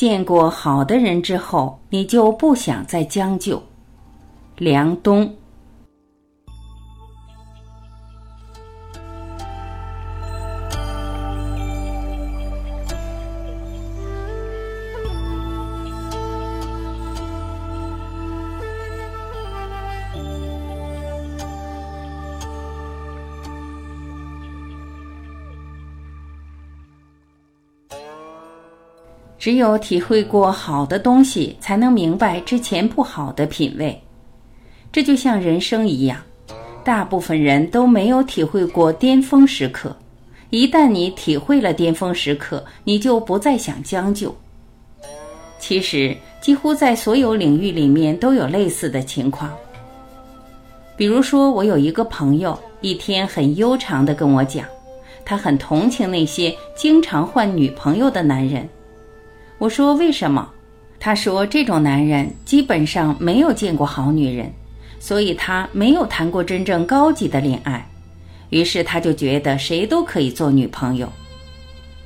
见过好的人之后，你就不想再将就。梁冬。只有体会过好的东西，才能明白之前不好的品味。这就像人生一样，大部分人都没有体会过巅峰时刻。一旦你体会了巅峰时刻，你就不再想将就。其实，几乎在所有领域里面都有类似的情况。比如说，我有一个朋友，一天很悠长的跟我讲，他很同情那些经常换女朋友的男人。我说为什么？他说这种男人基本上没有见过好女人，所以他没有谈过真正高级的恋爱，于是他就觉得谁都可以做女朋友。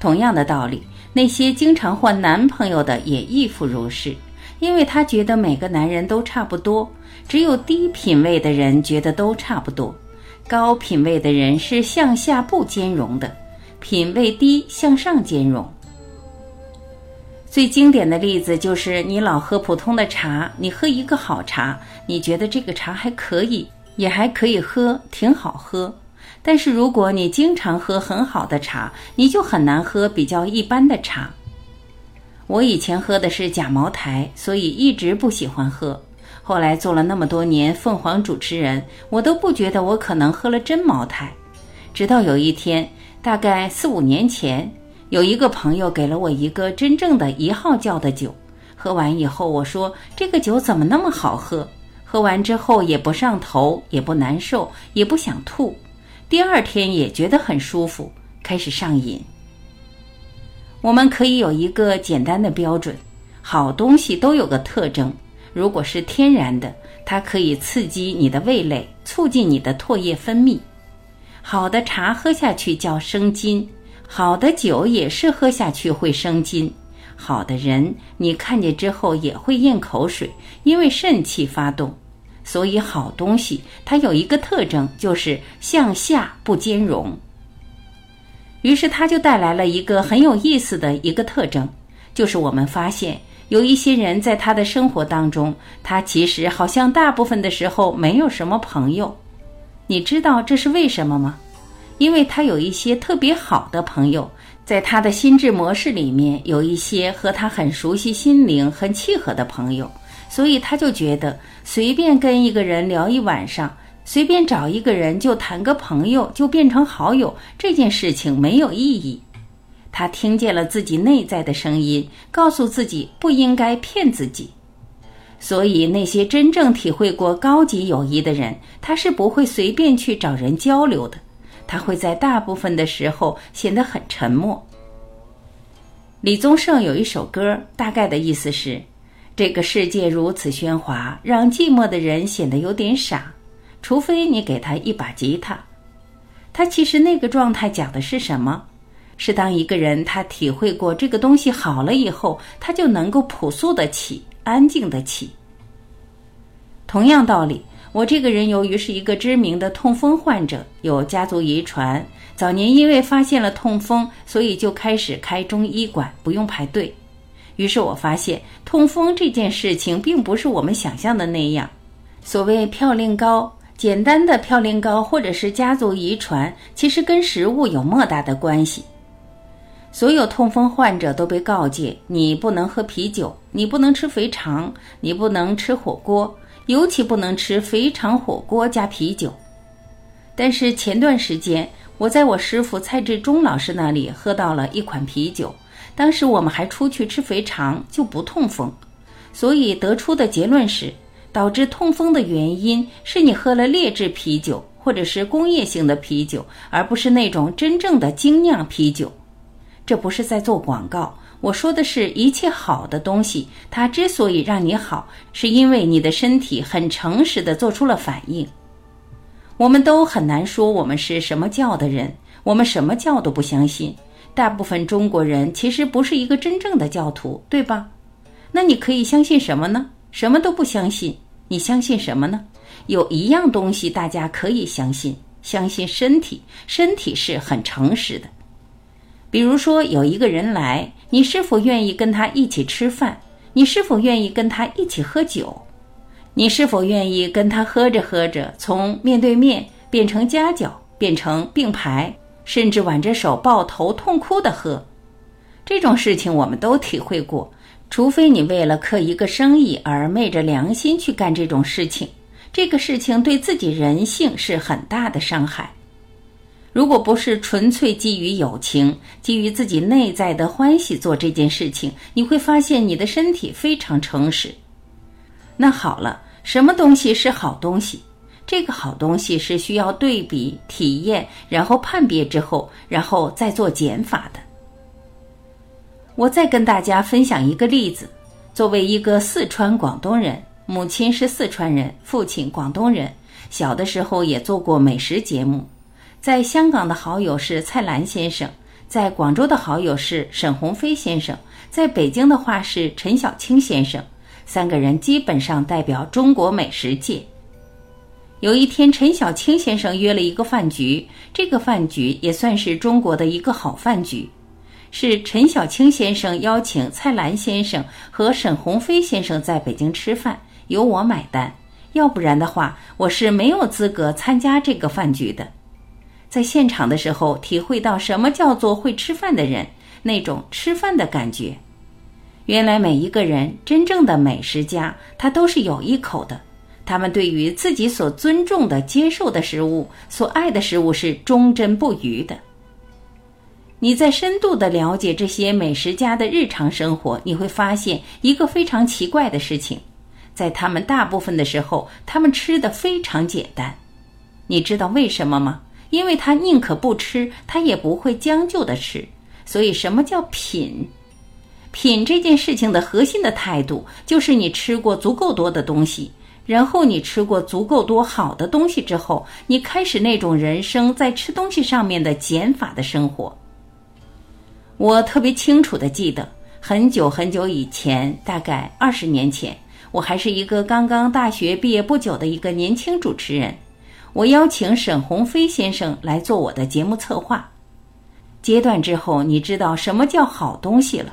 同样的道理，那些经常换男朋友的也亦复如是，因为他觉得每个男人都差不多，只有低品位的人觉得都差不多，高品位的人是向下不兼容的，品位低向上兼容。最经典的例子就是，你老喝普通的茶，你喝一个好茶，你觉得这个茶还可以，也还可以喝，挺好喝。但是如果你经常喝很好的茶，你就很难喝比较一般的茶。我以前喝的是假茅台，所以一直不喜欢喝。后来做了那么多年凤凰主持人，我都不觉得我可能喝了真茅台。直到有一天，大概四五年前。有一个朋友给了我一个真正的一号窖的酒，喝完以后我说这个酒怎么那么好喝？喝完之后也不上头，也不难受，也不想吐，第二天也觉得很舒服，开始上瘾。我们可以有一个简单的标准：好东西都有个特征，如果是天然的，它可以刺激你的味蕾，促进你的唾液分泌。好的茶喝下去叫生津。好的酒也是喝下去会生津，好的人你看见之后也会咽口水，因为肾气发动。所以好东西它有一个特征，就是向下不兼容。于是它就带来了一个很有意思的一个特征，就是我们发现有一些人在他的生活当中，他其实好像大部分的时候没有什么朋友。你知道这是为什么吗？因为他有一些特别好的朋友，在他的心智模式里面有一些和他很熟悉、心灵很契合的朋友，所以他就觉得随便跟一个人聊一晚上，随便找一个人就谈个朋友就变成好友，这件事情没有意义。他听见了自己内在的声音，告诉自己不应该骗自己。所以那些真正体会过高级友谊的人，他是不会随便去找人交流的。他会在大部分的时候显得很沉默。李宗盛有一首歌，大概的意思是：这个世界如此喧哗，让寂寞的人显得有点傻。除非你给他一把吉他。他其实那个状态讲的是什么？是当一个人他体会过这个东西好了以后，他就能够朴素的起，安静的起。同样道理。我这个人由于是一个知名的痛风患者，有家族遗传。早年因为发现了痛风，所以就开始开中医馆，不用排队。于是我发现痛风这件事情并不是我们想象的那样。所谓嘌呤高，简单的嘌呤高或者是家族遗传，其实跟食物有莫大的关系。所有痛风患者都被告诫：你不能喝啤酒，你不能吃肥肠，你不能吃火锅。尤其不能吃肥肠火锅加啤酒。但是前段时间，我在我师傅蔡志忠老师那里喝到了一款啤酒，当时我们还出去吃肥肠，就不痛风。所以得出的结论是，导致痛风的原因是你喝了劣质啤酒或者是工业性的啤酒，而不是那种真正的精酿啤酒。这不是在做广告。我说的是一切好的东西，它之所以让你好，是因为你的身体很诚实的做出了反应。我们都很难说我们是什么教的人，我们什么教都不相信。大部分中国人其实不是一个真正的教徒，对吧？那你可以相信什么呢？什么都不相信。你相信什么呢？有一样东西大家可以相信，相信身体。身体是很诚实的。比如说，有一个人来，你是否愿意跟他一起吃饭？你是否愿意跟他一起喝酒？你是否愿意跟他喝着喝着，从面对面变成夹角，变成并排？甚至挽着手抱头痛哭的喝，这种事情我们都体会过。除非你为了刻一个生意而昧着良心去干这种事情，这个事情对自己人性是很大的伤害。如果不是纯粹基于友情、基于自己内在的欢喜做这件事情，你会发现你的身体非常诚实。那好了，什么东西是好东西？这个好东西是需要对比、体验，然后判别之后，然后再做减法的。我再跟大家分享一个例子：作为一个四川广东人，母亲是四川人，父亲广东人，小的时候也做过美食节目。在香港的好友是蔡澜先生，在广州的好友是沈鸿飞先生，在北京的话是陈小青先生，三个人基本上代表中国美食界。有一天，陈小青先生约了一个饭局，这个饭局也算是中国的一个好饭局，是陈小青先生邀请蔡澜先生和沈鸿飞先生在北京吃饭，由我买单。要不然的话，我是没有资格参加这个饭局的。在现场的时候，体会到什么叫做会吃饭的人那种吃饭的感觉。原来每一个人真正的美食家，他都是有一口的。他们对于自己所尊重的、接受的食物、所爱的食物是忠贞不渝的。你在深度的了解这些美食家的日常生活，你会发现一个非常奇怪的事情：在他们大部分的时候，他们吃的非常简单。你知道为什么吗？因为他宁可不吃，他也不会将就的吃。所以，什么叫品？品这件事情的核心的态度，就是你吃过足够多的东西。然后你吃过足够多好的东西之后，你开始那种人生在吃东西上面的减法的生活。我特别清楚的记得，很久很久以前，大概二十年前，我还是一个刚刚大学毕业不久的一个年轻主持人。我邀请沈鸿飞先生来做我的节目策划。阶段之后，你知道什么叫好东西了？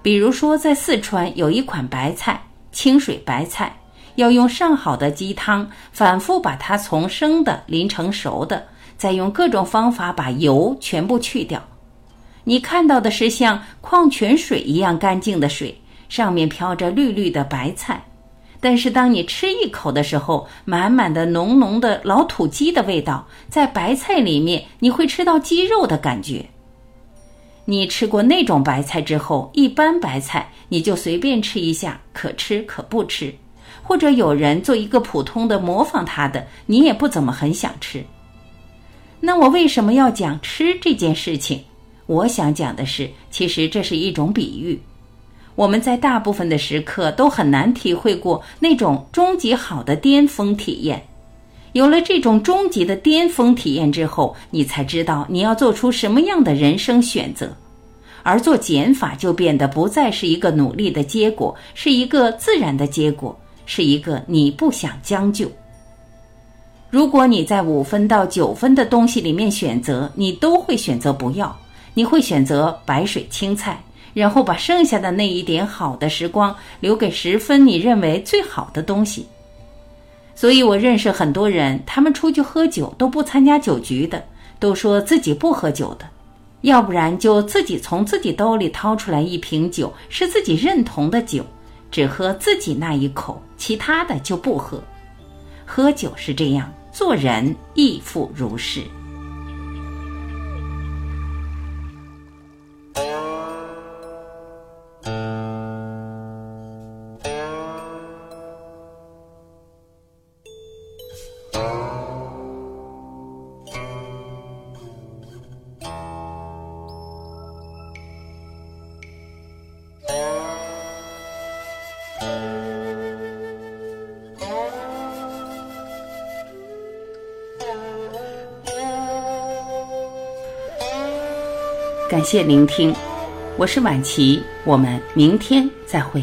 比如说，在四川有一款白菜，清水白菜。要用上好的鸡汤，反复把它从生的淋成熟的，再用各种方法把油全部去掉。你看到的是像矿泉水一样干净的水，上面飘着绿绿的白菜。但是当你吃一口的时候，满满的浓浓的老土鸡的味道，在白菜里面，你会吃到鸡肉的感觉。你吃过那种白菜之后，一般白菜你就随便吃一下，可吃可不吃。或者有人做一个普通的模仿他的，你也不怎么很想吃。那我为什么要讲吃这件事情？我想讲的是，其实这是一种比喻。我们在大部分的时刻都很难体会过那种终极好的巅峰体验。有了这种终极的巅峰体验之后，你才知道你要做出什么样的人生选择，而做减法就变得不再是一个努力的结果，是一个自然的结果。是一个你不想将就。如果你在五分到九分的东西里面选择，你都会选择不要，你会选择白水青菜，然后把剩下的那一点好的时光留给十分你认为最好的东西。所以我认识很多人，他们出去喝酒都不参加酒局的，都说自己不喝酒的，要不然就自己从自己兜里掏出来一瓶酒，是自己认同的酒。只喝自己那一口，其他的就不喝。喝酒是这样，做人亦复如是。感谢聆听，我是晚琪，我们明天再会。